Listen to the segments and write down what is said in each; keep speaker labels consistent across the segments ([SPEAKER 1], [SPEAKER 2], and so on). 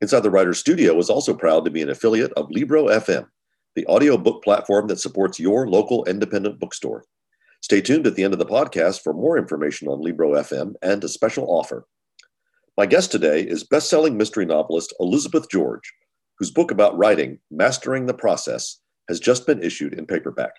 [SPEAKER 1] Inside the Writer's Studio is also proud to be an affiliate of Libro FM, the audiobook platform that supports your local independent bookstore. Stay tuned at the end of the podcast for more information on Libro FM and a special offer. My guest today is best-selling mystery novelist Elizabeth George, whose book about writing, Mastering the Process, has just been issued in paperback.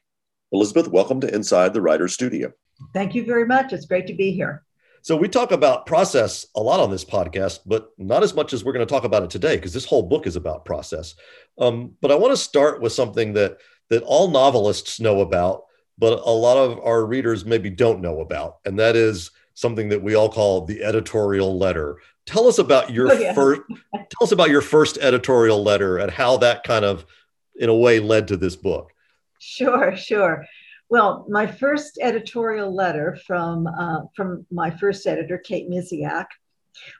[SPEAKER 1] Elizabeth, welcome to Inside the Writer's Studio.
[SPEAKER 2] Thank you very much. It's great to be here.
[SPEAKER 1] So, we talk about process a lot on this podcast, but not as much as we're going to talk about it today, because this whole book is about process. Um, but I want to start with something that, that all novelists know about, but a lot of our readers maybe don't know about, and that is something that we all call the editorial letter. Tell us about your oh, yeah. first tell us about your first editorial letter and how that kind of in a way led to this book.
[SPEAKER 2] Sure, sure. Well, my first editorial letter from uh, from my first editor, Kate Miciak,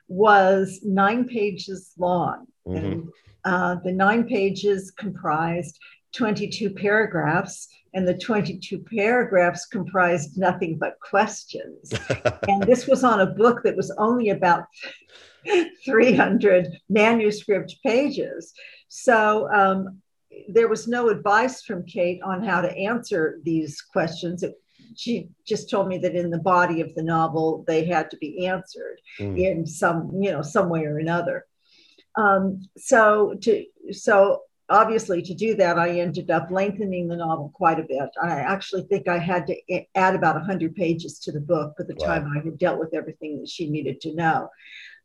[SPEAKER 2] was nine pages long. Mm-hmm. And, uh, the nine pages comprised 22 paragraphs, and the 22 paragraphs comprised nothing but questions. and this was on a book that was only about 300 manuscript pages. So um, there was no advice from Kate on how to answer these questions. It, she just told me that in the body of the novel they had to be answered mm. in some, you know, some way or another. Um, so to so obviously to do that i ended up lengthening the novel quite a bit i actually think i had to add about 100 pages to the book by the wow. time i had dealt with everything that she needed to know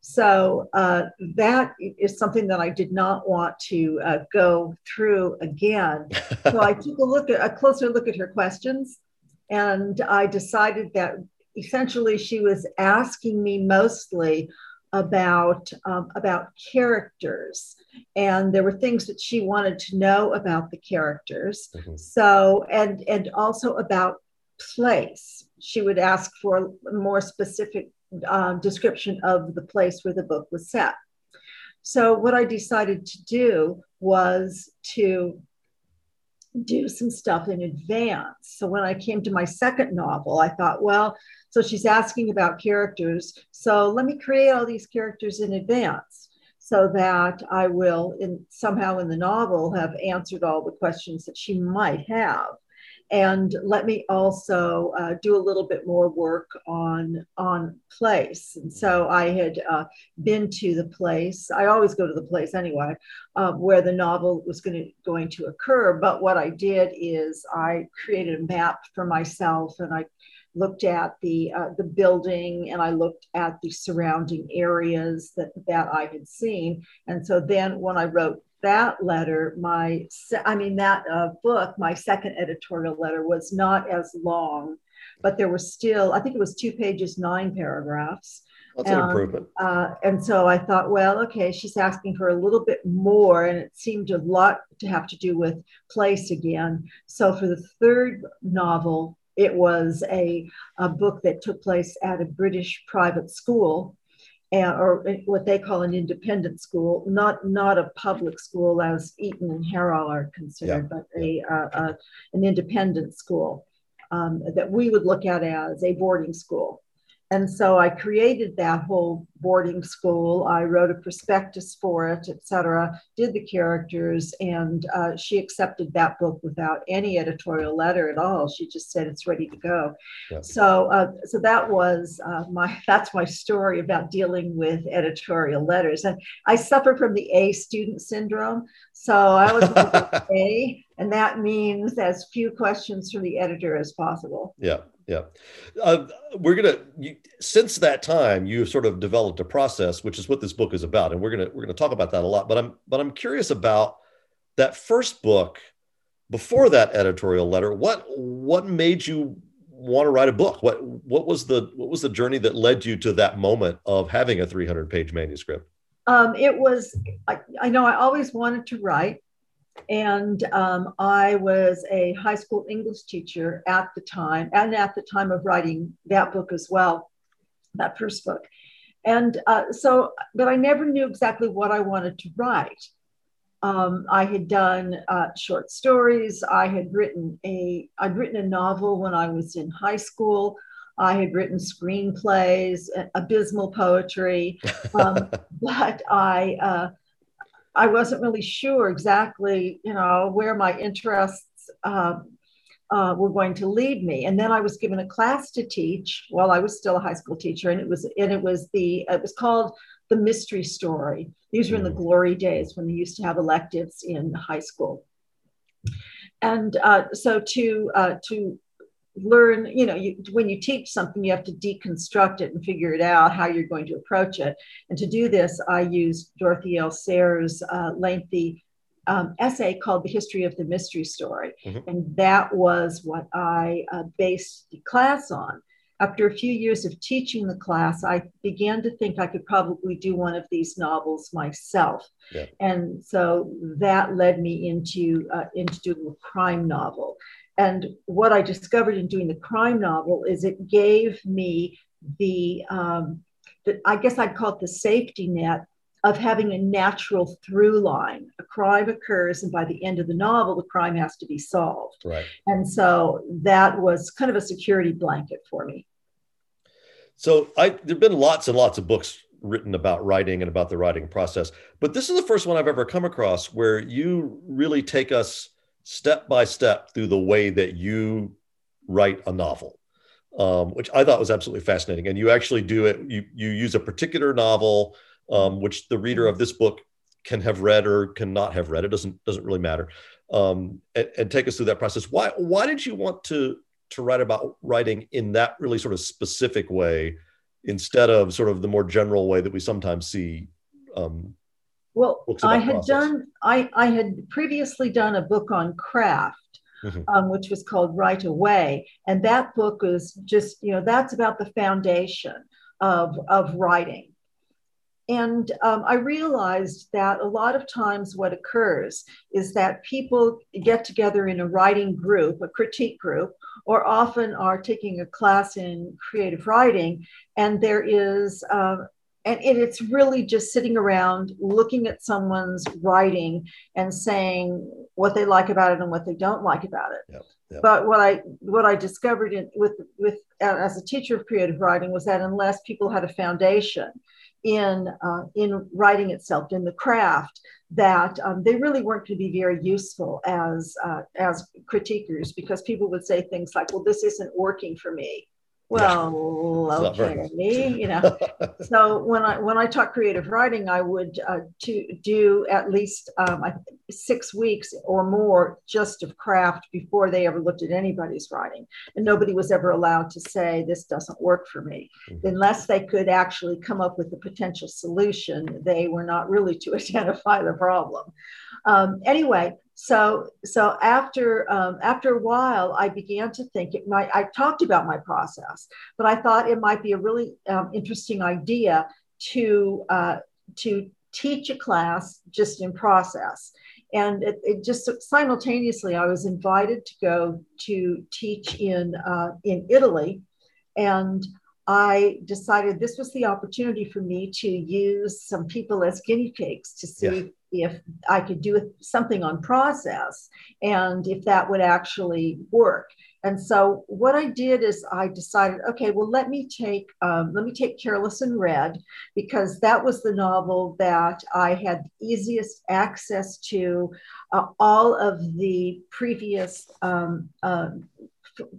[SPEAKER 2] so uh, that is something that I did not want to uh, go through again. so I took a look at a closer look at her questions, and I decided that essentially she was asking me mostly about um, about characters, and there were things that she wanted to know about the characters. Mm-hmm. So and and also about place. She would ask for more specific uh, description of the place where the book was set. So, what I decided to do was to do some stuff in advance. So, when I came to my second novel, I thought, well, so she's asking about characters. So, let me create all these characters in advance so that I will, in, somehow in the novel, have answered all the questions that she might have and let me also uh, do a little bit more work on on place and so i had uh, been to the place i always go to the place anyway uh, where the novel was going to going to occur but what i did is i created a map for myself and i looked at the uh, the building and I looked at the surrounding areas that that I had seen. And so then when I wrote that letter, my, I mean, that uh, book, my second editorial letter was not as long, but there was still, I think it was two pages, nine paragraphs.
[SPEAKER 1] That's an improvement.
[SPEAKER 2] Uh, and so I thought, well, okay, she's asking for a little bit more, and it seemed a lot to have to do with place again. So for the third novel, it was a, a book that took place at a British private school or what they call an independent school, not not a public school as Eton and Harrow are considered, yeah. but a, uh, uh, an independent school um, that we would look at as a boarding school. And so I created that whole boarding school. I wrote a prospectus for it, et cetera, did the characters, and uh, she accepted that book without any editorial letter at all. She just said it's ready to go. Yeah. So, uh, so that was uh, my that's my story about dealing with editorial letters. And I suffer from the A student syndrome. So I was A, and that means as few questions from the editor as possible.
[SPEAKER 1] Yeah yeah. Uh, we're gonna you, since that time you've sort of developed a process which is what this book is about and we're gonna we're gonna talk about that a lot but i'm but i'm curious about that first book before that editorial letter. What what made you want to write a book? What what was the what was the journey that led you to that moment of having a 300 page manuscript?
[SPEAKER 2] Um, it was I, I know i always wanted to write And um, I was a high school English teacher at the time, and at the time of writing that book as well, that first book. And uh, so, but I never knew exactly what I wanted to write. Um, I had done uh, short stories. I had written a I'd written a novel when I was in high school. I had written screenplays, abysmal poetry, um, but I uh, I wasn't really sure exactly, you know, where my interests uh, uh, were going to lead me. And then I was given a class to teach while I was still a high school teacher, and it was and it was the it was called the mystery story. These were in the mm. glory days when they used to have electives in high school. And uh, so to uh, to learn, you know, you, when you teach something, you have to deconstruct it and figure it out how you're going to approach it. And to do this, I used Dorothy L. sayers uh, lengthy um, essay called The History of the Mystery Story. Mm-hmm. And that was what I uh, based the class on. After a few years of teaching the class, I began to think I could probably do one of these novels myself. Yeah. And so that led me into, uh, into doing a crime novel. And what I discovered in doing the crime novel is it gave me the, um, the I guess I'd call it the safety net of having a natural through line. A crime occurs, and by the end of the novel, the crime has to be solved.
[SPEAKER 1] Right.
[SPEAKER 2] And so that was kind of a security blanket for me.
[SPEAKER 1] So I there've been lots and lots of books written about writing and about the writing process, but this is the first one I've ever come across where you really take us step by step through the way that you write a novel, um, which I thought was absolutely fascinating. And you actually do it. You you use a particular novel, um, which the reader of this book can have read or cannot have read. It doesn't doesn't really matter. Um, and, and take us through that process. Why why did you want to to write about writing in that really sort of specific way instead of sort of the more general way that we sometimes see um,
[SPEAKER 2] well, I had process. done, I, I had previously done a book on craft, mm-hmm. um, which was called Write Away. And that book was just, you know, that's about the foundation of, of writing. And um, I realized that a lot of times what occurs is that people get together in a writing group, a critique group, or often are taking a class in creative writing, and there is uh, and it's really just sitting around looking at someone's writing and saying what they like about it and what they don't like about it yep, yep. but what i what i discovered in, with with as a teacher of creative writing was that unless people had a foundation in uh, in writing itself in the craft that um, they really weren't going to be very useful as uh, as critiquers because people would say things like well this isn't working for me well, okay, you know. so when I when I taught creative writing, I would uh, to do at least um, six weeks or more just of craft before they ever looked at anybody's writing, and nobody was ever allowed to say this doesn't work for me, mm-hmm. unless they could actually come up with a potential solution. They were not really to identify the problem. Um, anyway, so so after um, after a while i began to think it might i talked about my process but i thought it might be a really um, interesting idea to uh, to teach a class just in process and it, it, just simultaneously i was invited to go to teach in uh, in italy and I decided this was the opportunity for me to use some people as guinea pigs to see yeah. If I could do something on process and if that would actually work. And so what I did is I decided, okay, well let me take um, let me take Careless in Red because that was the novel that I had easiest access to uh, all of the previous um, uh,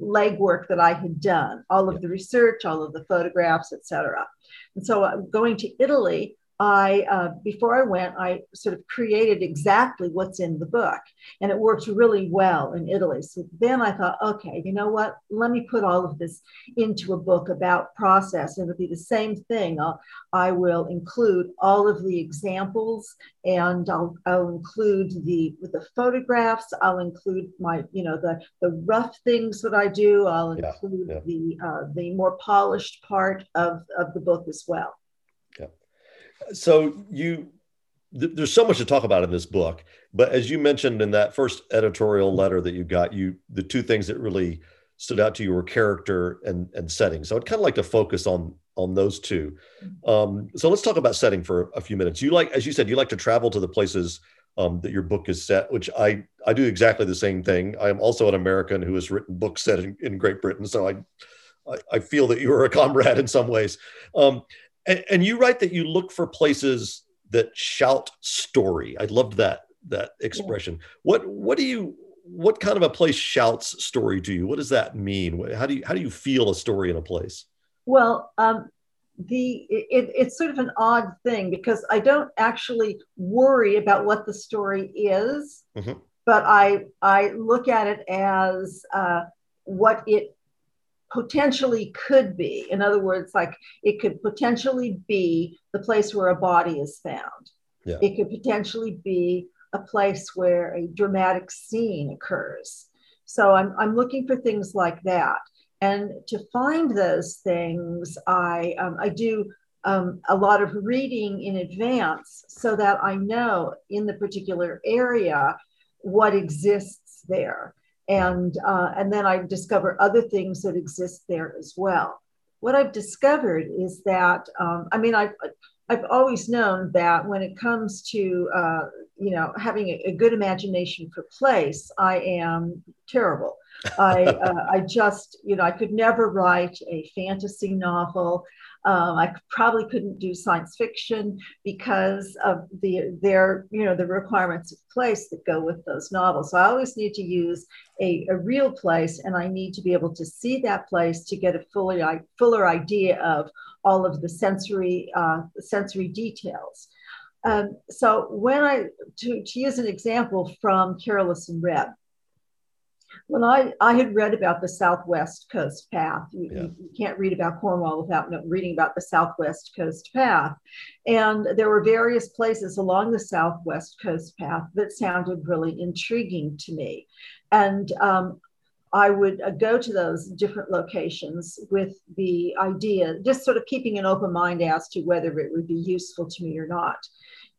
[SPEAKER 2] legwork that I had done, all of the research, all of the photographs, etc. And so I'm going to Italy I, uh, before I went, I sort of created exactly what's in the book, and it worked really well in Italy. So then I thought, okay, you know what? Let me put all of this into a book about process, and it'll be the same thing. I'll, I will include all of the examples, and I'll, I'll include the the photographs. I'll include my, you know, the the rough things that I do. I'll include yeah, yeah. the uh, the more polished part of of the book as well
[SPEAKER 1] so you th- there's so much to talk about in this book, but as you mentioned in that first editorial letter that you got, you the two things that really stood out to you were character and and setting. So I'd kind of like to focus on on those two. Um, so let's talk about setting for a few minutes. You like, as you said, you like to travel to the places um, that your book is set, which I I do exactly the same thing. I am also an American who has written books set in, in Great Britain, so I, I, I feel that you are a comrade in some ways. Um, and, and you write that you look for places that shout story. I loved that that expression. Yeah. What what do you what kind of a place shouts story to you? What does that mean? How do you how do you feel a story in a place?
[SPEAKER 2] Well, um, the it, it's sort of an odd thing because I don't actually worry about what the story is, mm-hmm. but I I look at it as uh, what it potentially could be. In other words, like it could potentially be the place where a body is found. Yeah. It could potentially be a place where a dramatic scene occurs. So I'm, I'm looking for things like that. And to find those things, I, um, I do um, a lot of reading in advance so that I know in the particular area what exists there. And, uh, and then I discover other things that exist there as well. What I've discovered is that, um, I mean, I've, I've always known that when it comes to, uh, you know, having a, a, good imagination for place, I am terrible. I, uh, I just, you know, I could never write a fantasy novel. Um, I probably couldn't do science fiction because of the their you know the requirements of place that go with those novels. So I always need to use a, a real place, and I need to be able to see that place to get a fully fuller idea of all of the sensory uh, sensory details. Um, so when I to, to use an example from Careless in Red, when I, I had read about the Southwest Coast Path, you, yeah. you, can't read about Cornwall without reading about the Southwest Coast Path. And there were various places along the Southwest Coast Path that sounded really intriguing to me. And um, I would uh, go to those different locations with the idea, just sort of keeping an open mind as to whether it would be useful to me or not.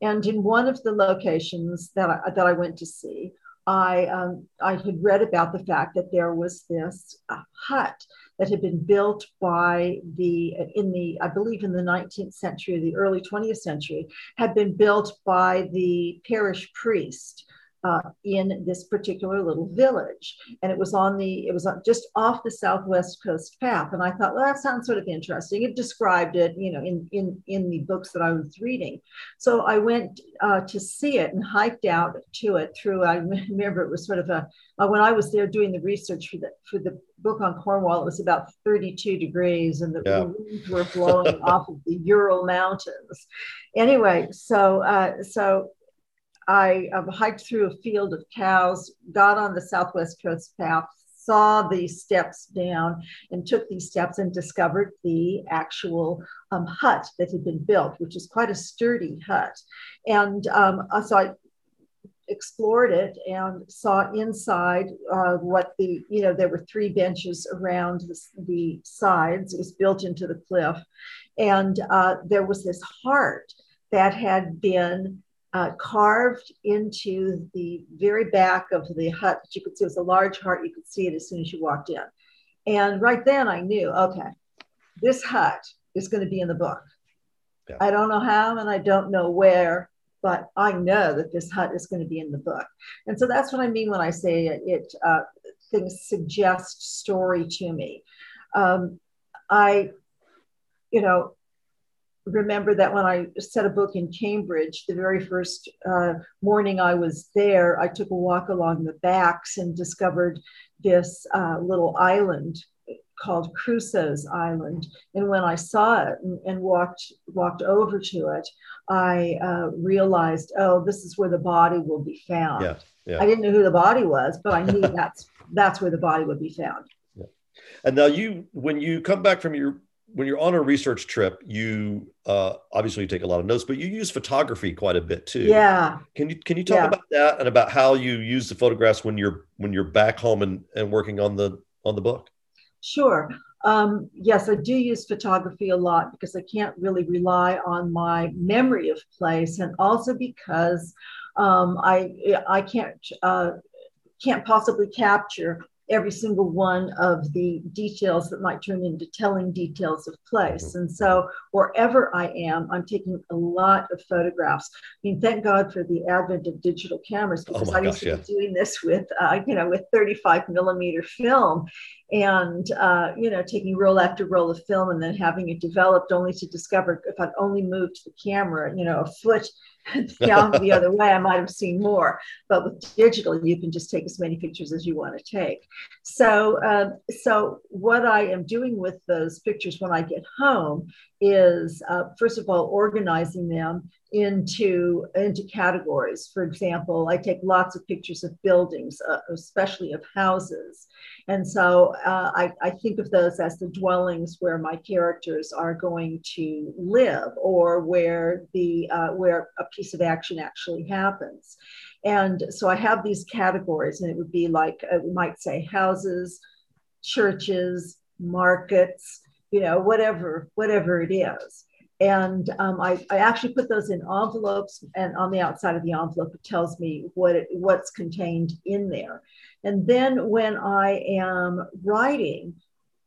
[SPEAKER 2] And in one of the locations that I, that I went to see, I, um, I had read about the fact that there was this uh, hut that had been built by the, in the, I believe in the 19th century, the early 20th century, had been built by the parish priest uh, in this particular little village. And it was on the, it was just off the Southwest Coast path. And I thought, well, that sounds sort of interesting. It described it, you know, in, in, in the books that I was reading. So I went uh, to see it and hiked out to it through, I remember it was sort of a, uh, when I was there doing the research for the, for the book on Cornwall, it was about 32 degrees and the, yeah. winds were blowing off of the Ural Mountains. Anyway, so, uh, so I um, hiked through a field of cows, got on the Southwest Coast Path, saw the steps down, and took these steps and discovered the actual um, hut that had been built, which is quite a sturdy hut. And um, so I explored it and saw inside uh, what the, you know, there were three benches around the, the sides. It was built into the cliff. And uh, there was this heart that had been uh, carved into the very back of the hut that you could see. It was a large heart. You could see it as soon as you walked in. And right then I knew, okay, this hut is going to be in the book. Yeah. I don't know how and I don't know where, but I know that this hut is going to be in the book. And so that's what I mean when I say it, it uh, things suggest story to me. Um, I, you know, remember that when I set a book in Cambridge, the very first uh, morning I was there, I took a walk along the backs and discovered this uh, little island called Crusoe's Island. And when I saw it and, and walked walked over to it, I uh, realized, oh, this is where the body will be found. Yeah, yeah. I didn't know who the body was, but I knew that's that's where the body would be found.
[SPEAKER 1] Yeah. And now you, when you come back from your when you're on a research trip, you uh, obviously you take a lot of notes, but you use photography quite a bit too.
[SPEAKER 2] Yeah.
[SPEAKER 1] Can you can you talk yeah. about that and about how you use the photographs when you're when you're back home and, and working on the on the book?
[SPEAKER 2] Sure. Um, yes, I do use photography a lot because I can't really rely on my memory of place, and also because um, I I can't uh, can't possibly capture every single one of the details that might turn into telling details of place. Mm-hmm. And so wherever I am, I'm taking a lot of photographs. I mean, thank God for the advent of digital cameras oh because oh I used to yeah. be doing this with, uh, you know, with 35 millimeter film and, uh, you know, taking roll after roll of film and then having it developed only to discover if I'd only moved the camera, you know, a foot down the other way, I might have seen more. But with digital, you can just take as many pictures as you want to take. So, um, so what I am doing with those pictures when I get home is, uh, first of all, organizing them into into categories. For example, I take lots of pictures of buildings, uh, especially of houses, and so uh, I, I think of those as the dwellings where my characters are going to live, or where the uh, where a piece of action actually happens. And so I have these categories, and it would be like uh, we might say houses, churches, markets, you know, whatever whatever it is. And um, I, I, actually put those in envelopes and on the outside of the envelope it tells me what it, what's contained in there. And then when i am writing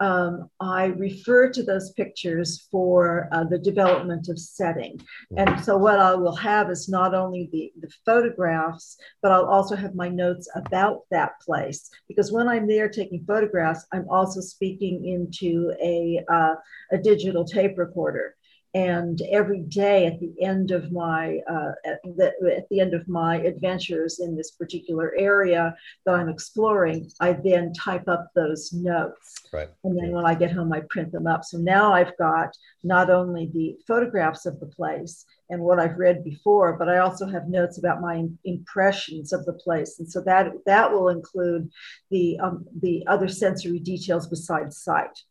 [SPEAKER 2] um, I refer to those pictures for uh, the development of setting. And so, what I will have is not only the, the photographs, but I'll also have my notes about that place. Because when I'm there taking photographs, I'm also speaking into a, uh, a digital tape recorder and every day at the end of my uh, at, the, at the end of my adventures in this particular area that i'm exploring i then type up those notes.
[SPEAKER 1] Right.
[SPEAKER 2] And then when i get home i print them up. So now i've got not only the photographs of the place and what i've read before but i also have notes about my impressions of the place. And so that that will include the um, the other sensory details besides sight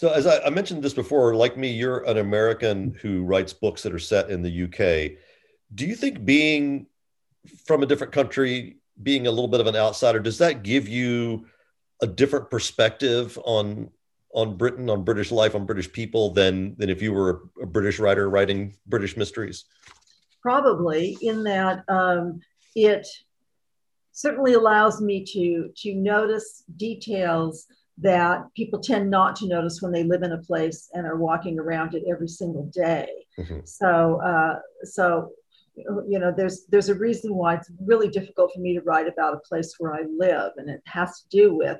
[SPEAKER 1] so, as I, I, mentioned this before, like me, you're an American who writes books that are set in the UK. Do you think being from a different country, being a little bit of an outsider, does that give you a different perspective on on Britain, on British life, on British people than than if you were a British writer writing British mysteries?
[SPEAKER 2] Probably, in that um, it certainly allows me to to notice details that people tend not to notice when they live in a place and are walking around it every single day. Mm-hmm. So, uh, so you know, there's there's a reason why it's really difficult for me to write about a place where I live, and it has to do with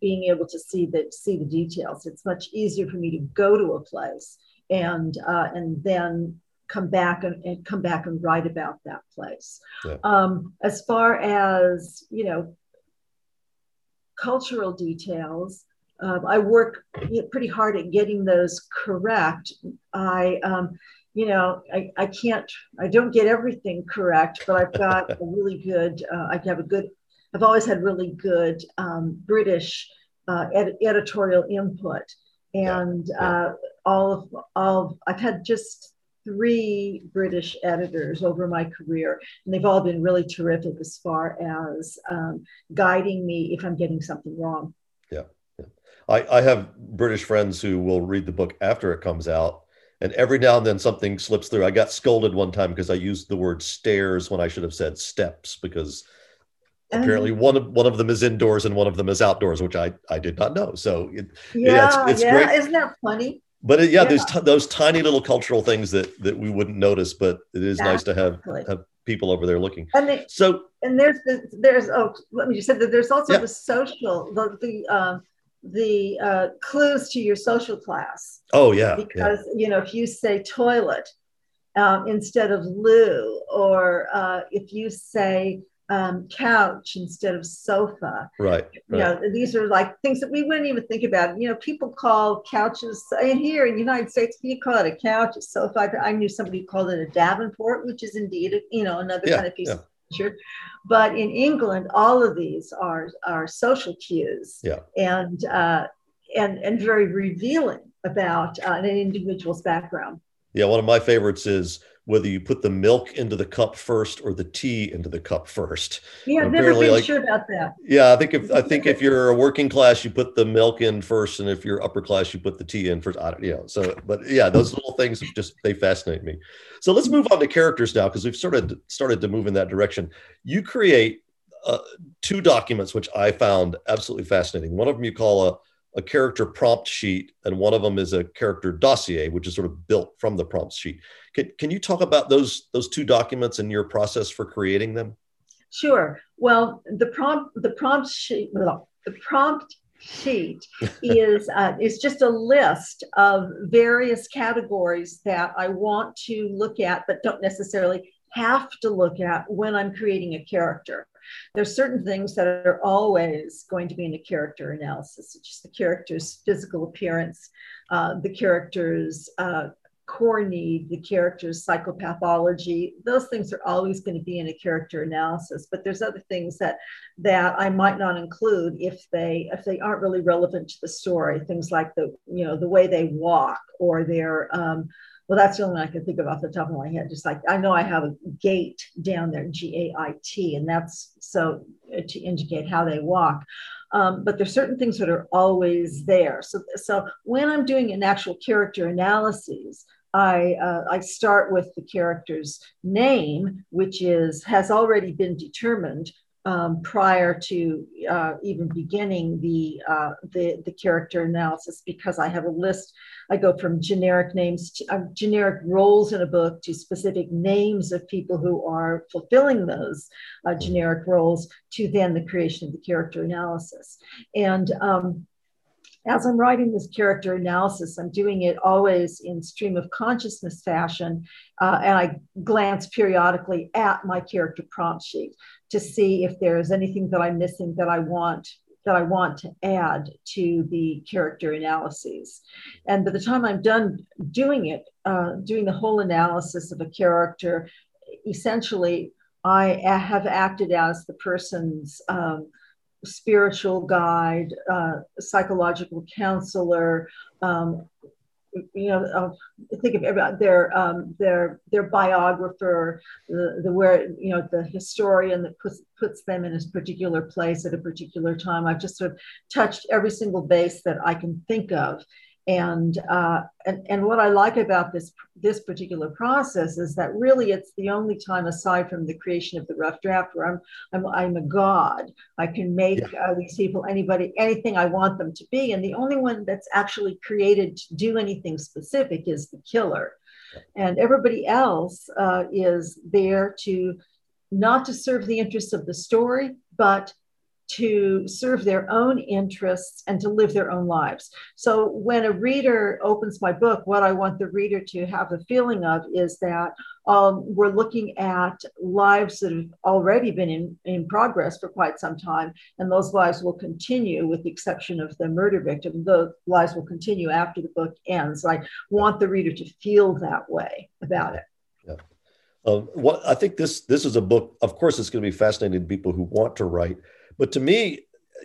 [SPEAKER 2] being able to see the see the details. It's much easier for me to go to a place and uh, and then come back and, and, come back and write about that place. Yeah. Um, as far as you know, cultural details. Um, I work pretty hard at getting those correct. I, um, you know, I, I can't, I don't get everything correct, but I've got a really good, uh, I have a good, I've always had really good um, British uh, ed- editorial input. And yeah, yeah. Uh, all of, all of, I've had just three British editors over my career, and they've all been really terrific as far as um, guiding me if I'm getting something wrong.
[SPEAKER 1] Yeah. yeah. I, I have British friends who will read the book after it comes out. And every now and then something slips through. I got scolded one time because I used the word stairs when I should have said steps because apparently one of one of them is indoors and one of them is outdoors, which I I did not know. So it,
[SPEAKER 2] yeah, yeah, it's, it's yeah. Great. Isn't that funny?
[SPEAKER 1] But it, yeah, yeah, there's t- those tiny little cultural things that that we wouldn't notice, but it is nice to have have people over there looking.
[SPEAKER 2] And they, so and there's the, there's oh let me just say that there's also yeah. the social the the um, the uh, clues to your social class.
[SPEAKER 1] Oh yeah,
[SPEAKER 2] because yeah. you know if you say toilet um, instead of loo, or uh, if you say um, couch instead of sofa.
[SPEAKER 1] Right,
[SPEAKER 2] right. You know, these are like things that we wouldn't even think about. You know, people call couches and here in the United States, you call it a couch, a sofa. I knew somebody called it a Davenport, which is indeed, a, you know, another yeah, kind of piece yeah. of furniture. But in England, all of these are are social cues.
[SPEAKER 1] Yeah.
[SPEAKER 2] And uh, and and very revealing about uh, an individual's background.
[SPEAKER 1] Yeah, one of my favorites is whether you put the milk into the cup first or the tea into the cup first.
[SPEAKER 2] Yeah, I've never been like, sure about that.
[SPEAKER 1] Yeah, I think if I think if you're a working class, you put the milk in first, and if you're upper class, you put the tea in first. I don't, you know, so but yeah, those little things just they fascinate me. So let's move on to characters now because we've started started to move in that direction. You create uh, two documents which I found absolutely fascinating. One of them you call a a character prompt sheet, and one of them is a character dossier, which is sort of built from the prompt sheet. Can, can you talk about those those two documents and your process for creating them?
[SPEAKER 2] Sure. Well, the prompt the prompt sheet well, the prompt sheet is uh, is just a list of various categories that I want to look at, but don't necessarily have to look at when I'm creating a character. There's certain things that are always going to be in a character analysis, just the character's physical appearance, uh, the character's uh, core need, the character's psychopathology. Those things are always going to be in a character analysis. But there's other things that that I might not include if they if they aren't really relevant to the story. Things like the you know the way they walk or their um, well, that's the only one I can think of off the top of my head. Just like I know I have a gait down there, G A I T, and that's so uh, to indicate how they walk. Um, but there's certain things that are always there. So, so when I'm doing an actual character analysis, I, uh, I start with the character's name, which is has already been determined um, prior to uh, even beginning the, uh, the, the character analysis because I have a list. I go from generic names to uh, generic roles in a book to specific names of people who are fulfilling those uh, generic roles to then the creation of the character analysis. And um, as I'm writing this character analysis, I'm doing it always in stream of consciousness fashion. Uh, and I glance periodically at my character prompt sheet to see if there's anything that I'm missing that I want that I want to add to the character analyses. And by the time I'm done doing it, uh, doing the whole analysis of a character, essentially I have acted as the person's um, spiritual guide, uh, psychological counselor, um, you know, uh, think of about their um, their their biographer, the, the where you know the historian that puts puts them in a particular place at a particular time. I've just sort of touched every single base that I can think of, and, uh, and and what I like about this this particular process is that really it's the only time aside from the creation of the rough draft where I'm I'm, I'm a god. I can make yeah. uh, these people anybody anything I want them to be, and the only one that's actually created to do anything specific is the killer, and everybody else uh, is there to not to serve the interests of the story, but to serve their own interests and to live their own lives. So when a reader opens my book, what I want the reader to have the feeling of is that um, we're looking at lives that have already been in, in progress for quite some time, and those lives will continue with the exception of the murder victim. Those lives will continue after the book ends. I want the reader to feel that way about it.
[SPEAKER 1] Yeah. Um, what I think this this is a book. Of course, it's going to be fascinating to people who want to write but to me,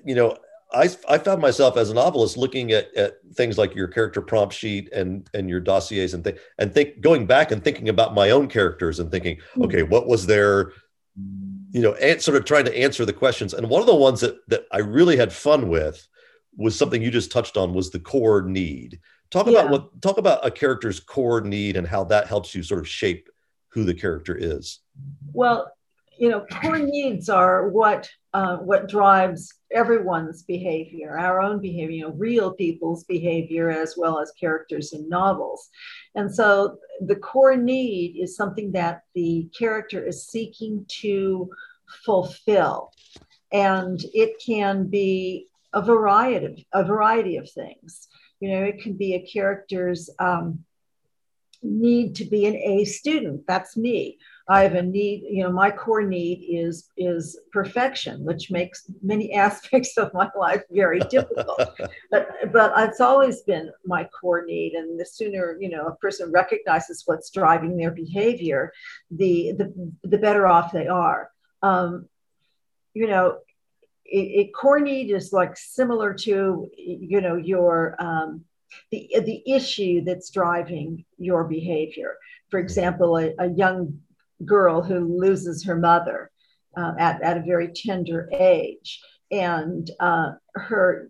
[SPEAKER 1] you know, I, I found myself as a novelist looking at, at things like your character prompt sheet and and your dossiers and th- and think going back and thinking about my own characters and thinking, hmm. okay, what was their, you know, and sort of trying to answer the questions. And one of the ones that that I really had fun with was something you just touched on was the core need. Talk yeah. about what talk about a character's core need and how that helps you sort of shape who the character is.
[SPEAKER 2] Well, you know, core needs are what uh, what drives everyone's behavior, our own behavior, you know, real people's behavior as well as characters in novels. And so the core need is something that the character is seeking to fulfill. And it can be a variety of a variety of things. You know, it can be a character's um, need to be an A student. That's me I have a need, you know, my core need is is perfection, which makes many aspects of my life very difficult. but but it's always been my core need. And the sooner, you know, a person recognizes what's driving their behavior, the the, the better off they are. Um, you know, it, it, core need is like similar to you know your um, the the issue that's driving your behavior. For example, a, a young girl who loses her mother uh, at, at a very tender age, and uh, her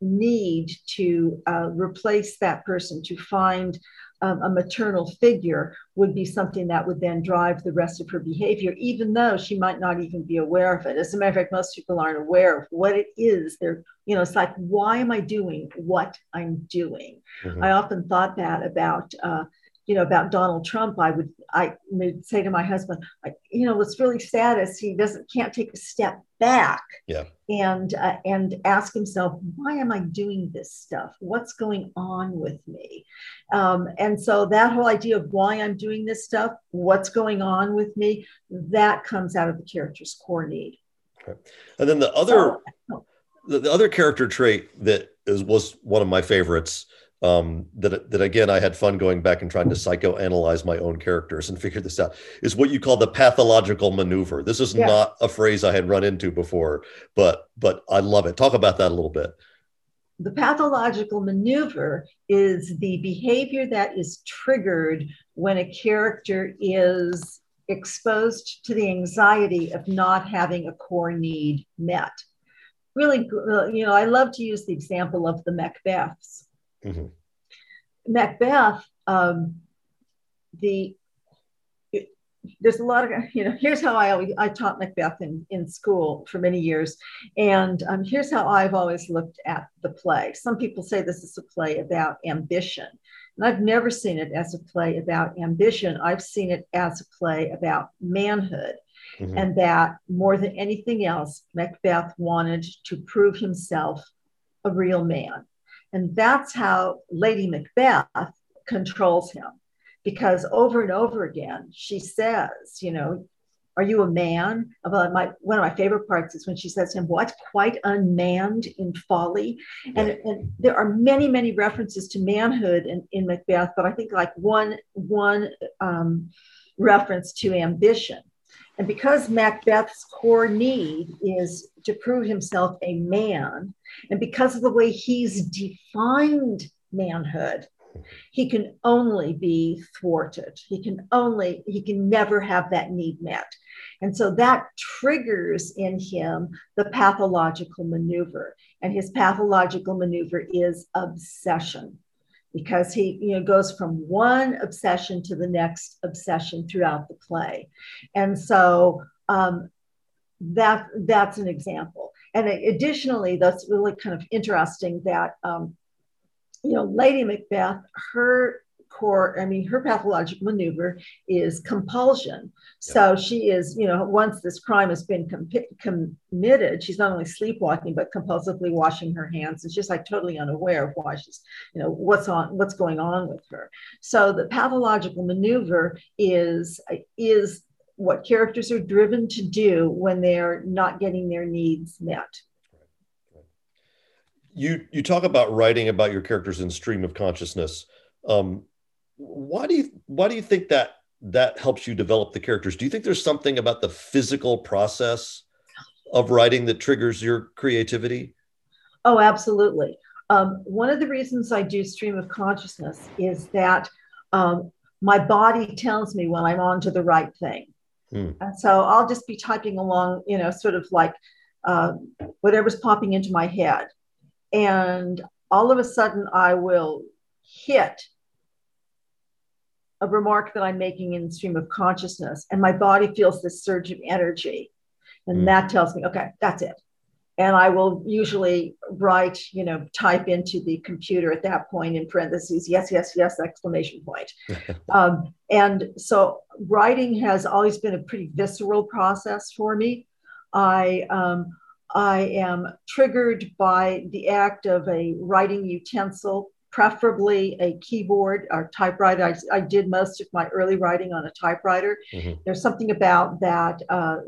[SPEAKER 2] need to uh, replace that person to find um, a maternal figure would be something that would then drive the rest of her behavior, even though she might not even be aware of it. As a matter of fact, most people aren't aware of what it is. They're, you know, it's like, why am I doing what I'm doing? Mm-hmm. I often thought that about uh, you know, about Donald Trump, I would I would say to my husband, like, you know, what's really sad is he doesn't can't take a step back,
[SPEAKER 1] yeah,
[SPEAKER 2] and uh, and ask himself, why am I doing this stuff? What's going on with me? Um, and so that whole idea of why I'm doing this stuff, what's going on with me, that comes out of the character's core need.
[SPEAKER 1] Okay. And then the other, so, the, the other character trait that is was one of my favorites um, that that again I had fun going back and trying to psychoanalyze my own characters and figure this out is what you call the pathological maneuver. This is yeah. not a phrase I had run into before, but but I love it. Talk about that a little bit.
[SPEAKER 2] The pathological maneuver is the behavior that is triggered when a character is exposed to the anxiety of not having a core need met. Really, you know, I love to use the example of the Macbeths Mm-hmm. Macbeth, um, the there's a lot of you know here's how i always i taught macbeth in, in school for many years. And um, here's how i've always looked at the play. Some people say this is a play about ambition and i've never seen it as a play about ambition. I've seen it as a play about manhood. Mm-hmm. and that more than anything else macbeth wanted to prove himself a real man and that's how Lady Macbeth controls him. Because over and over again, she says, you know, are you a man? Well, my, one of my favorite parts is when she says to him, What? Quite unmanned in folly. And, and there are many, many references to manhood in, in Macbeth, but I think like one, one um, reference to ambition. And because Macbeth's core need is to prove himself a man, and because of the way he's defined manhood, he can only be thwarted. He can only, he can never have that need met. And so that triggers in him the pathological maneuver. And his pathological maneuver is obsession because he you know goes from one obsession to the next obsession throughout the play. And so um, that that's an example. And additionally that's really kind of interesting that um, you know lady macbeth her core, I mean, her pathological maneuver is compulsion. So she is, you know, once this crime has been com- committed, she's not only sleepwalking, but compulsively washing her hands. It's just like totally unaware of why she's, you know, what's on, what's going on with her. So the pathological maneuver is, is what characters are driven to do when they're not getting their needs met.
[SPEAKER 1] You, you talk about writing about your characters in stream of consciousness. Um, why do you why do you think that that helps you develop the characters? Do you think there's something about the physical process of writing that triggers your creativity?
[SPEAKER 2] Oh, absolutely. Um, one of the reasons I do stream of consciousness is that um, my body tells me when I'm on to the right thing. Hmm. And so I'll just be typing along, you know, sort of like uh, whatever's popping into my head. And all of a sudden I will hit a remark that I'm making in the stream of consciousness, and my body feels this surge of energy. And mm. that tells me, okay, that's it. And I will usually write, you know, type into the computer at that point in parentheses, yes, yes, yes, exclamation point. um, and so writing has always been a pretty visceral process for me. I, um, I am triggered by the act of a writing utensil preferably a keyboard or typewriter. I, I, did most of my early writing on a typewriter. Mm-hmm. There's something about that uh,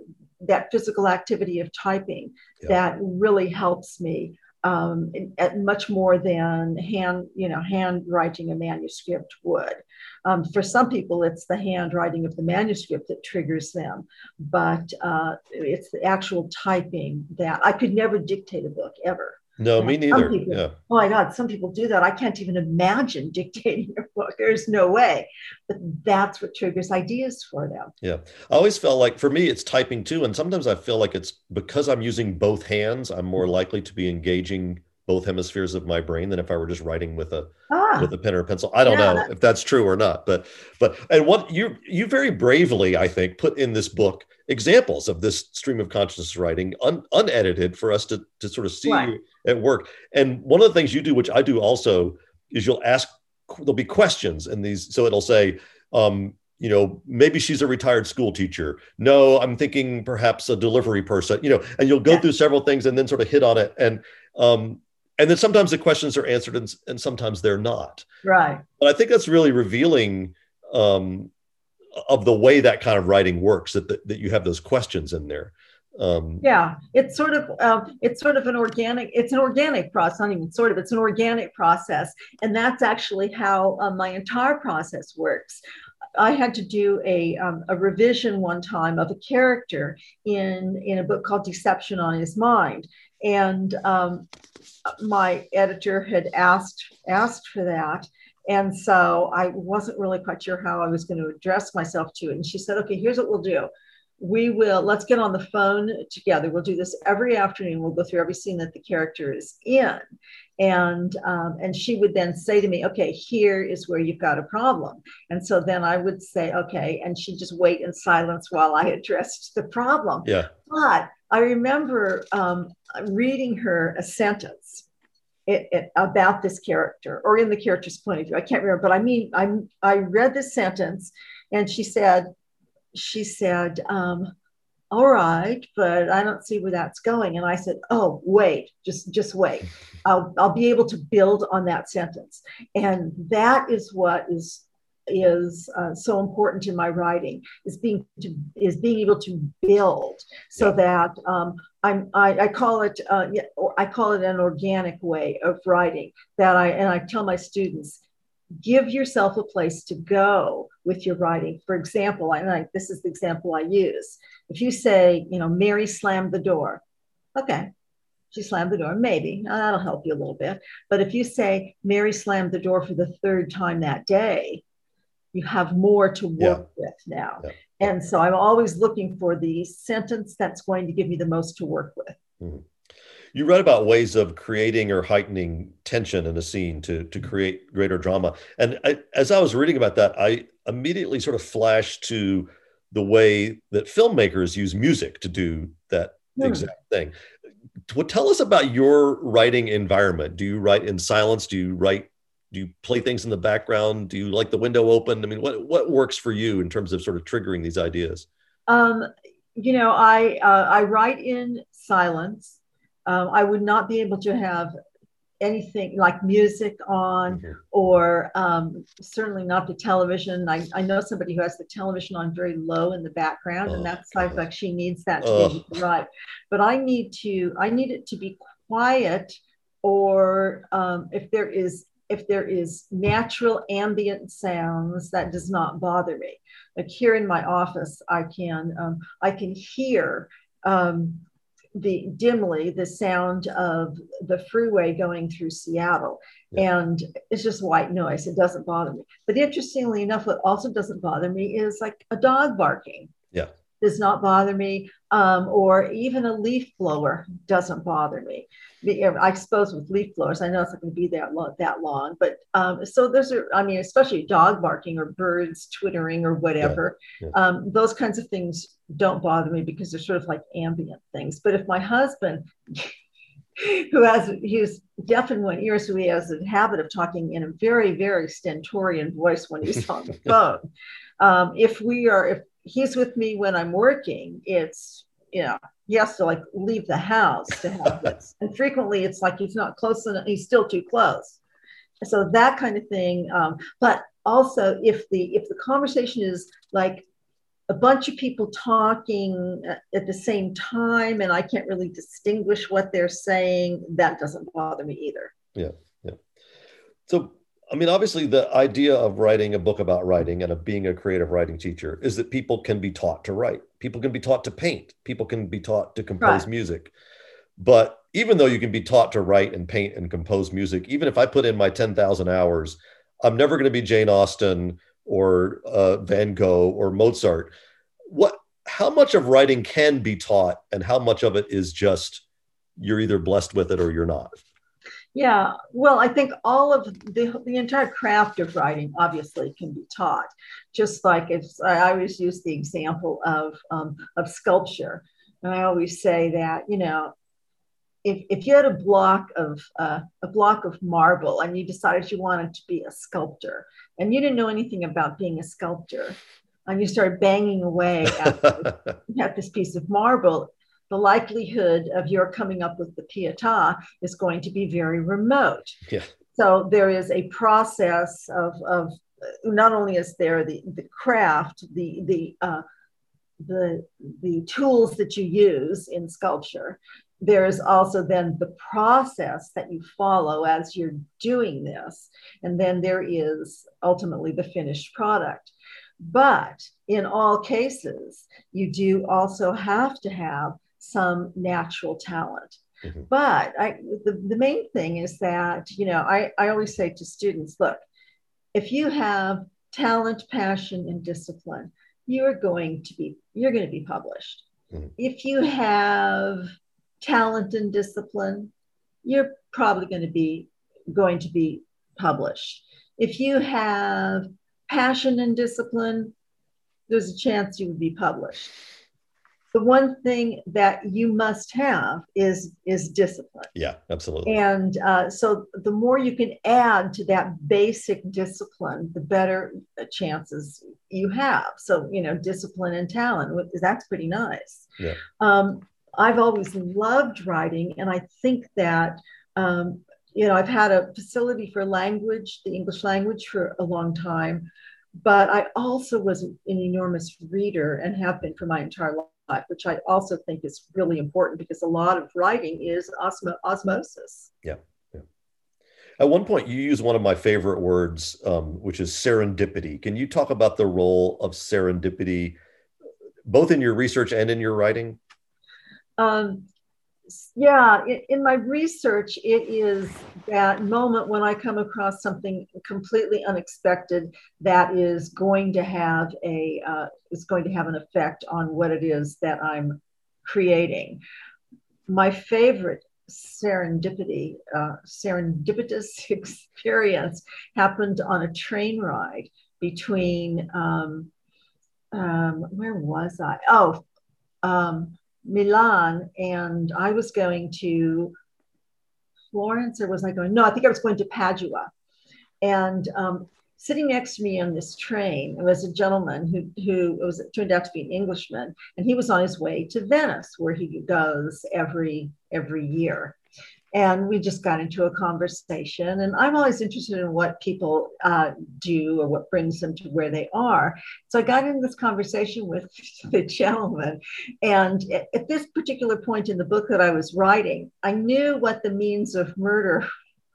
[SPEAKER 2] that physical activity of typing yeah. that really helps me um, much more than hand, you know, handwriting a manuscript would. Um, for some people, it's the handwriting of the manuscript that triggers them, but uh, it's the actual typing that I could never dictate a book ever.
[SPEAKER 1] No, me neither.
[SPEAKER 2] People,
[SPEAKER 1] yeah.
[SPEAKER 2] Oh my God, some people do that. I can't even imagine dictating a book. There's no way. But that's what triggers ideas for them.
[SPEAKER 1] Yeah. I always felt like for me, it's typing too. And sometimes I feel like it's because I'm using both hands, I'm more mm-hmm. likely to be engaging both hemispheres of my brain than if I were just writing with a ah, with a pen or a pencil. I don't yeah. know if that's true or not, but but and what you you very bravely, I think, put in this book examples of this stream of consciousness writing un, unedited for us to to sort of see right. at work. And one of the things you do, which I do also, is you'll ask there'll be questions in these. So it'll say, um, you know, maybe she's a retired school teacher. No, I'm thinking perhaps a delivery person. You know, and you'll go yeah. through several things and then sort of hit on it. And um, and then sometimes the questions are answered and, and sometimes they're not.
[SPEAKER 2] Right.
[SPEAKER 1] But i think that's really revealing um, of the way that kind of writing works that, that, that you have those questions in there.
[SPEAKER 2] Um, yeah it's sort of uh, it's sort of an organic it's an organic process not even sort of it's an organic process. And that's actually how uh, my entire process works. I had to do a, um, a revision one time of a character in, in a book called Deception on His Mind. And um, my editor had asked asked for that. And so i wasn't really quite sure how i was going to address myself to it. And she said okay here's what we'll do. We will let's get on the phone together. We'll do this every afternoon. We'll go through every scene that the character is in. And um, and she would then say to me okay here is where you've got a problem. And so then i would say okay and she'd just wait in silence while i addressed the problem.
[SPEAKER 1] Yeah.
[SPEAKER 2] But i remember um, reading her a sentence it, it, about this character or in the character's point of view. I can't remember, but I mean, I, I read this sentence and she said, she said, um, all right, but I don't see where that's going. And I said, oh, wait, just, just wait. I'll, I'll be able to build on that sentence. And that is what is is uh, so important in my writing is being to is being able to build so that um, I'm I, I, call it uh, I call it an organic way of writing that I and I tell my students give yourself a place to go with your writing. For example, I like this is the example I use. If you say you know Mary slammed the door, okay. She slammed the door. Maybe that'll help you a little bit. But if you say Mary slammed the door for the third time that day, you have more to work yeah. with now. Yeah. And so I'm always looking for the sentence that's going to give me the most to work with. Mm-hmm.
[SPEAKER 1] You read about ways of creating or heightening tension in a scene to, to create greater drama. And I, as I was reading about that, I immediately sort of flashed to the way that filmmakers use music to do that mm. exact thing. Well, tell us about your writing environment. Do you write in silence? Do you write do you play things in the background do you like the window open i mean what what works for you in terms of sort of triggering these ideas
[SPEAKER 2] um, you know i uh, i write in silence um, i would not be able to have anything like music on mm-hmm. or um, certainly not the television I, I know somebody who has the television on very low in the background oh, and that's God. like she needs that to oh. be able to write but i need to i need it to be quiet or um, if there is if there is natural ambient sounds, that does not bother me. Like here in my office, I can um, I can hear um, the dimly the sound of the freeway going through Seattle, yeah. and it's just white noise. It doesn't bother me. But interestingly enough, what also doesn't bother me is like a dog barking. Does not bother me, um, or even a leaf blower doesn't bother me. I suppose with leaf blowers, I know it's not going to be that long, that long, but um, so those are, I mean, especially dog barking or birds twittering or whatever, yeah, yeah. Um, those kinds of things don't bother me because they're sort of like ambient things. But if my husband, who has he's deaf in one ear, so he has a habit of talking in a very, very stentorian voice when he's on the phone. Um, if we are, if he's with me when I'm working, it's, you know, he has to like leave the house to have this. and frequently it's like he's not close enough, he's still too close. So that kind of thing. Um, but also if the if the conversation is like a bunch of people talking at the same time and I can't really distinguish what they're saying, that doesn't bother me either.
[SPEAKER 1] Yeah. Yeah. So I mean, obviously, the idea of writing a book about writing and of being a creative writing teacher is that people can be taught to write. People can be taught to paint. People can be taught to compose right. music. But even though you can be taught to write and paint and compose music, even if I put in my 10,000 hours, I'm never going to be Jane Austen or uh, Van Gogh or Mozart. What, how much of writing can be taught and how much of it is just you're either blessed with it or you're not?
[SPEAKER 2] Yeah, well, I think all of the, the entire craft of writing obviously can be taught. Just like if I always use the example of, um, of sculpture. And I always say that, you know, if, if you had a block of uh, a block of marble and you decided you wanted to be a sculptor and you didn't know anything about being a sculptor and you started banging away at, at this piece of marble the likelihood of your coming up with the pietà is going to be very remote
[SPEAKER 1] yeah.
[SPEAKER 2] so there is a process of, of not only is there the, the craft the the uh, the the tools that you use in sculpture there's also then the process that you follow as you're doing this. And then there is ultimately the finished product. But in all cases, you do also have to have some natural talent. Mm-hmm. But I, the, the main thing is that, you know, I, I always say to students look, if you have talent, passion, and discipline, you're going to be you're going to be published. Mm-hmm. If you have talent and discipline, you're probably going to be going to be published. If you have passion and discipline, there's a chance you would be published. The one thing that you must have is is discipline.
[SPEAKER 1] Yeah, absolutely.
[SPEAKER 2] And uh, so the more you can add to that basic discipline, the better chances you have. So you know, discipline and talent that's pretty nice.
[SPEAKER 1] Yeah.
[SPEAKER 2] Um, I've always loved writing, and I think that um, you know I've had a facility for language, the English language, for a long time, but I also was an enormous reader and have been for my entire life, which I also think is really important because a lot of writing is osmo- osmosis.
[SPEAKER 1] Yeah. yeah. At one point, you use one of my favorite words, um, which is serendipity. Can you talk about the role of serendipity, both in your research and in your writing?
[SPEAKER 2] Um, yeah, in, my research, it is that moment when I come across something completely unexpected that is going to have a uh, is going to have an effect on what it is that I'm creating. My favorite serendipity, uh, serendipitous experience happened on a train ride between um, um, where was I? Oh. Um, Milan and I was going to Florence or was I going? No, I think I was going to Padua. And um, sitting next to me on this train was a gentleman who, who was turned out to be an Englishman, and he was on his way to Venice, where he goes every every year and we just got into a conversation and i'm always interested in what people uh, do or what brings them to where they are so i got into this conversation with the gentleman and at this particular point in the book that i was writing i knew what the means of murder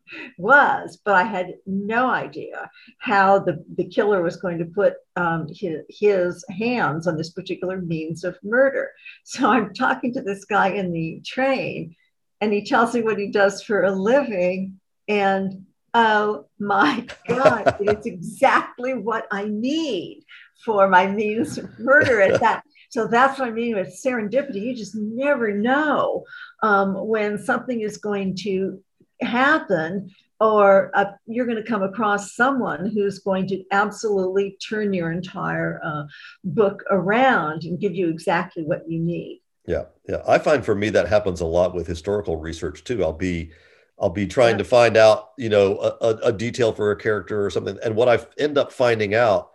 [SPEAKER 2] was, but I had no idea how the, the killer was going to put um, his, his hands on this particular means of murder. So I'm talking to this guy in the train, and he tells me what he does for a living. And oh my God, it's exactly what I need for my means of murder at that. So that's what I mean with serendipity. You just never know um, when something is going to happen or uh, you're going to come across someone who's going to absolutely turn your entire uh, book around and give you exactly what you need.
[SPEAKER 1] Yeah, yeah. I find for me that happens a lot with historical research too. I'll be, I'll be trying yeah. to find out, you know, a, a, detail for a character or something, and what I end up finding out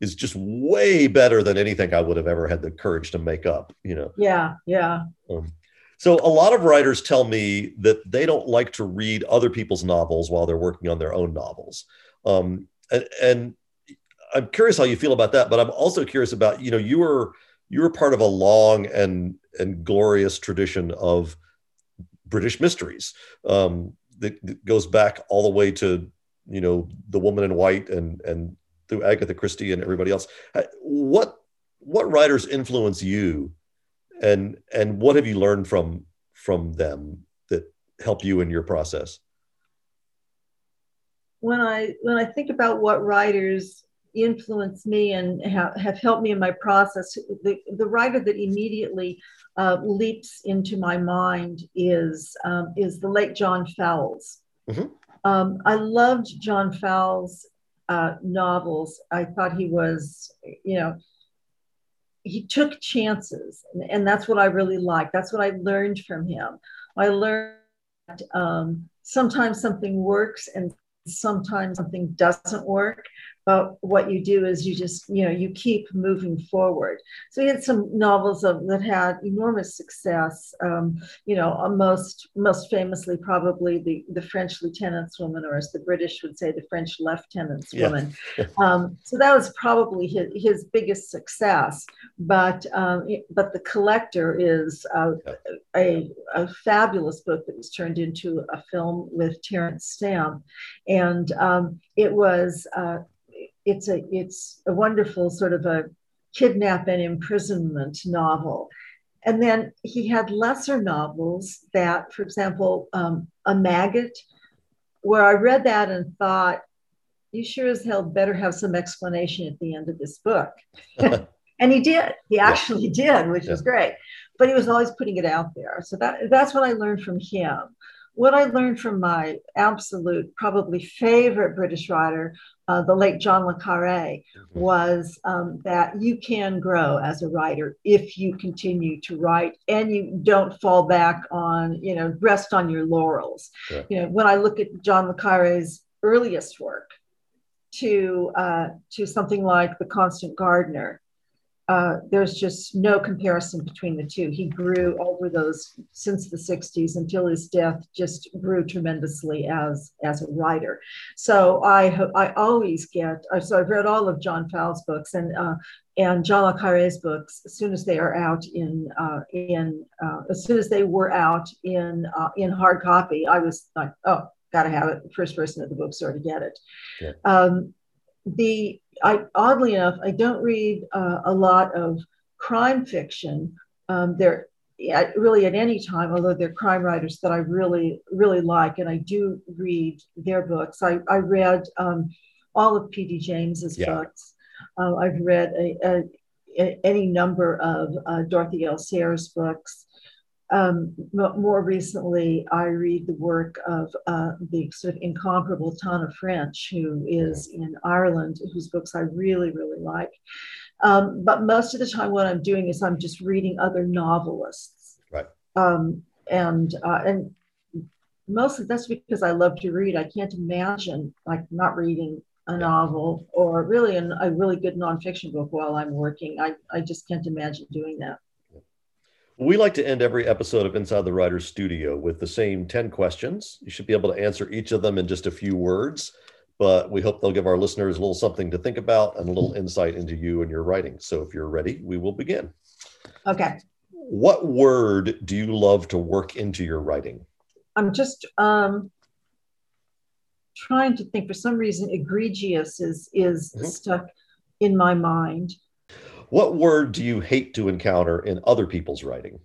[SPEAKER 1] is just way better than anything I would have ever had the courage to make up. You know.
[SPEAKER 2] Yeah, yeah.
[SPEAKER 1] Um, so a lot of writers tell me that they don't like to read other people's novels while they're working on their own novels, um, and, and I'm curious how you feel about that. But I'm also curious about, you know, you were you were part of a long and and glorious tradition of British mysteries um, that, that, goes back all the way to you know the Woman in White and and through Agatha Christie and everybody else. Uh, what what writers influence you, and and what have you learned from from them that help you in your process?
[SPEAKER 2] When I when I think about what writers influence me and have, have helped me in my process, the, the writer that immediately uh, leaps into my mind is um, is the late John Fowles. Mm-hmm. Um, I loved John Fowles' uh, novels. I thought he was, you know, he took chances, and, and that's what I really liked. That's what I learned from him. I learned that, um, sometimes something works and sometimes something doesn't work but what you do is you just you know you keep moving forward. So he had some novels of, that had enormous success. Um, you know most most famously probably the the french lieutenant's woman or as the british would say the french lieutenant's yeah. woman. Um, so that was probably his, his biggest success. But um, but the collector is uh, a, a fabulous book that was turned into a film with terence stamp. And um, it was uh, it's a it's a wonderful sort of a kidnap and imprisonment novel. And then he had lesser novels that, for example, um, A Maggot, where I read that and thought, you sure as hell better have some explanation at the end of this book. and he did. He actually did, which yeah. was great. But he was always putting it out there. So that that's what I learned from him. What I learned from my absolute, probably favorite British writer uh, the late John le Carre mm-hmm. was um, that you can grow as a writer if you continue to write and you don't fall back on, you know, rest on your laurels. Yeah. You know, when I look at John le Carre's earliest work to uh, to something like The Constant Gardener, uh, there's just no comparison between the two. He grew over those since the 60s until his death, just grew tremendously as as a writer. So I I always get uh, so I've read all of John Fowles' books and uh, and John le Carre's books as soon as they are out in uh, in uh, as soon as they were out in uh, in hard copy, I was like, oh, gotta have it. First person at the bookstore to get it. Yeah. Um, the I oddly enough, I don't read uh, a lot of crime fiction. Um, there, really at any time, although they're crime writers that I really, really like, and I do read their books. I, I read um, all of P.D. James's yeah. books. Uh, I've read a, a, a, any number of uh, Dorothy L. Sayers books um, more recently, I read the work of uh, the sort of incomparable Tana French, who is in Ireland, whose books I really, really like. Um, but most of the time, what I'm doing is I'm just reading other novelists.
[SPEAKER 1] Right.
[SPEAKER 2] Um, and uh, and mostly that's because I love to read. I can't imagine like not reading a novel or really an, a really good nonfiction book while I'm working. I, I just can't imagine doing that.
[SPEAKER 1] We like to end every episode of Inside the Writer's Studio with the same 10 questions. You should be able to answer each of them in just a few words, but we hope they'll give our listeners a little something to think about and a little insight into you and your writing. So if you're ready, we will begin.
[SPEAKER 2] Okay.
[SPEAKER 1] What word do you love to work into your writing?
[SPEAKER 2] I'm just um, trying to think. For some reason, egregious is is mm-hmm. stuck in my mind.
[SPEAKER 1] What word do you hate to encounter in other people's writing?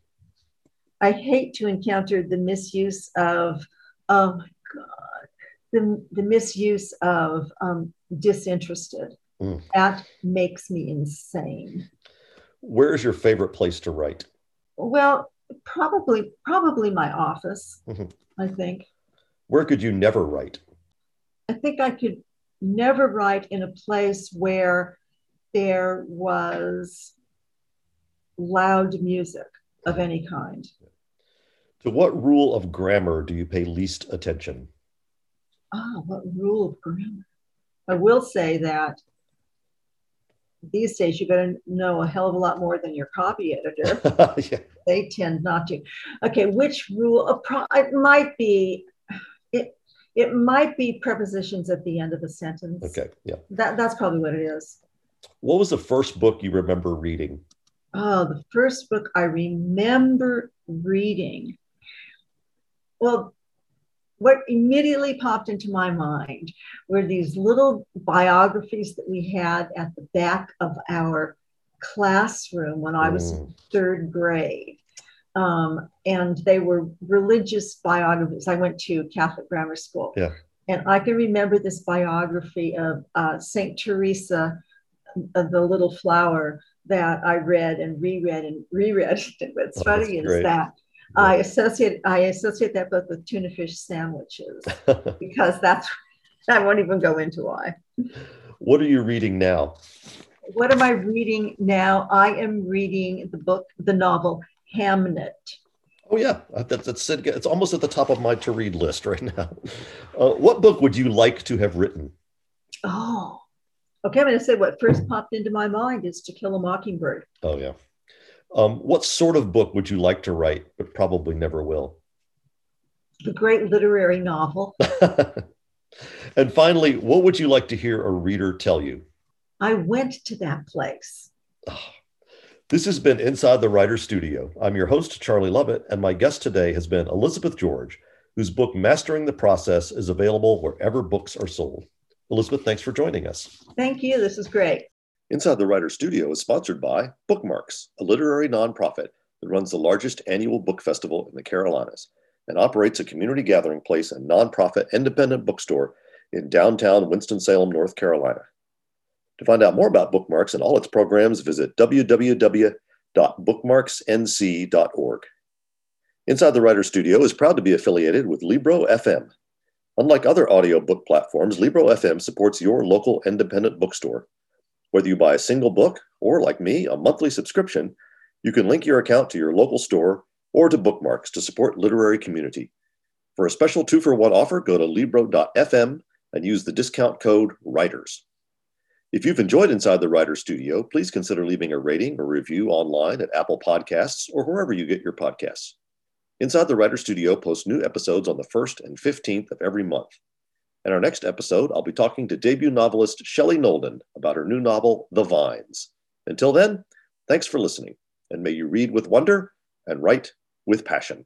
[SPEAKER 2] I hate to encounter the misuse of, oh my God, the, the misuse of um, disinterested. Mm. That makes me insane.
[SPEAKER 1] Where is your favorite place to write?
[SPEAKER 2] Well, probably probably my office. Mm-hmm. I think.
[SPEAKER 1] Where could you never write?
[SPEAKER 2] I think I could never write in a place where there was loud music of any kind.
[SPEAKER 1] To what rule of grammar do you pay least attention?
[SPEAKER 2] Ah, oh, what rule of grammar? I will say that these days you're going to know a hell of a lot more than your copy editor. yeah. They tend not to. Okay, which rule? It might be. It it might be prepositions at the end of a sentence.
[SPEAKER 1] Okay, yeah.
[SPEAKER 2] That that's probably what it is.
[SPEAKER 1] What was the first book you remember reading?
[SPEAKER 2] Oh, the first book I remember reading. Well, what immediately popped into my mind were these little biographies that we had at the back of our classroom when I was mm. third grade. um, and they were religious biographies. I went to Catholic grammar school.
[SPEAKER 1] Yeah.
[SPEAKER 2] And I can remember this biography of uh, St. Teresa, the Little Flower, that I read and reread and reread. What's oh, funny is great. that yeah. I associate I associate that book with tuna fish sandwiches because that's I won't even go into why.
[SPEAKER 1] What are you reading now?
[SPEAKER 2] What am I reading now? I am reading the book, the novel Hamnet.
[SPEAKER 1] Oh yeah, uh, that's, that's it's almost at the top of my to read list right now. Uh, what book would you like to have written?
[SPEAKER 2] Oh, okay. I'm going to say what first popped into my mind is To Kill a Mockingbird.
[SPEAKER 1] Oh yeah. Um, what sort of book would you like to write, but probably never will?
[SPEAKER 2] The great literary novel.
[SPEAKER 1] and finally, what would you like to hear a reader tell you?
[SPEAKER 2] I went to that place. Oh,
[SPEAKER 1] this has been Inside the Writer Studio. I'm your host, Charlie Lovett, and my guest today has been Elizabeth George, whose book Mastering the Process is available wherever books are sold. Elizabeth, thanks for joining us.
[SPEAKER 2] Thank you. This is great.
[SPEAKER 1] Inside the Writer Studio is sponsored by Bookmarks, a literary nonprofit that runs the largest annual book festival in the Carolinas and operates a community gathering place and nonprofit independent bookstore in downtown Winston-Salem, North Carolina. To find out more about Bookmarks and all its programs, visit www.bookmarksnc.org. Inside the Writer Studio is proud to be affiliated with Libro FM. Unlike other audiobook platforms, Libro FM supports your local independent bookstore whether you buy a single book or, like me, a monthly subscription, you can link your account to your local store or to bookmarks to support literary community. For a special two for one offer, go to Libro.fm and use the discount code WRITERS. If you've enjoyed Inside the Writer Studio, please consider leaving a rating or review online at Apple Podcasts or wherever you get your podcasts. Inside the Writer Studio posts new episodes on the 1st and 15th of every month. In our next episode, I'll be talking to debut novelist Shelley Nolden about her new novel, The Vines. Until then, thanks for listening, and may you read with wonder and write with passion.